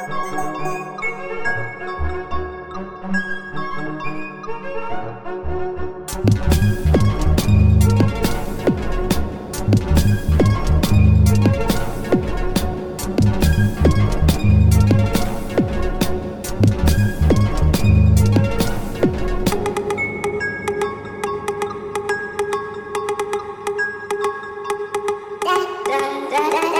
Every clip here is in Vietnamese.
da da da da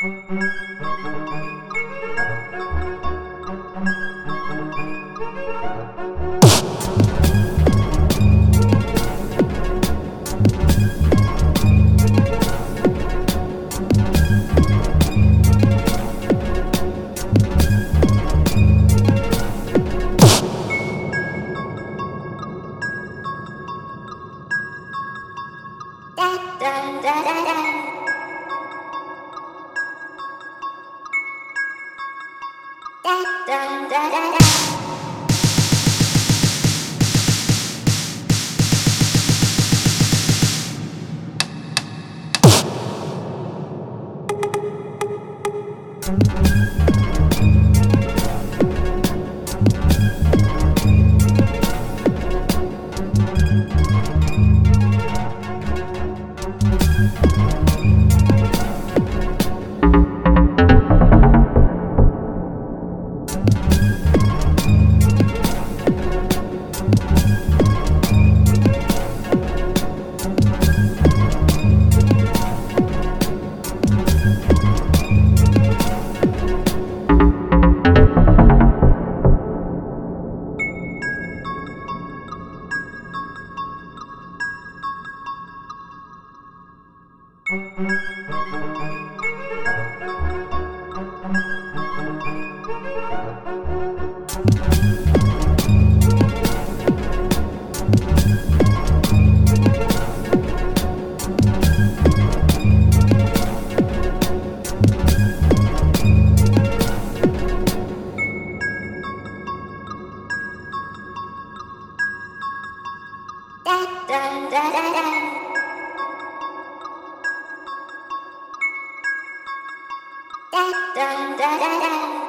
da da da da da. da da da da. da da da da da. da da da da da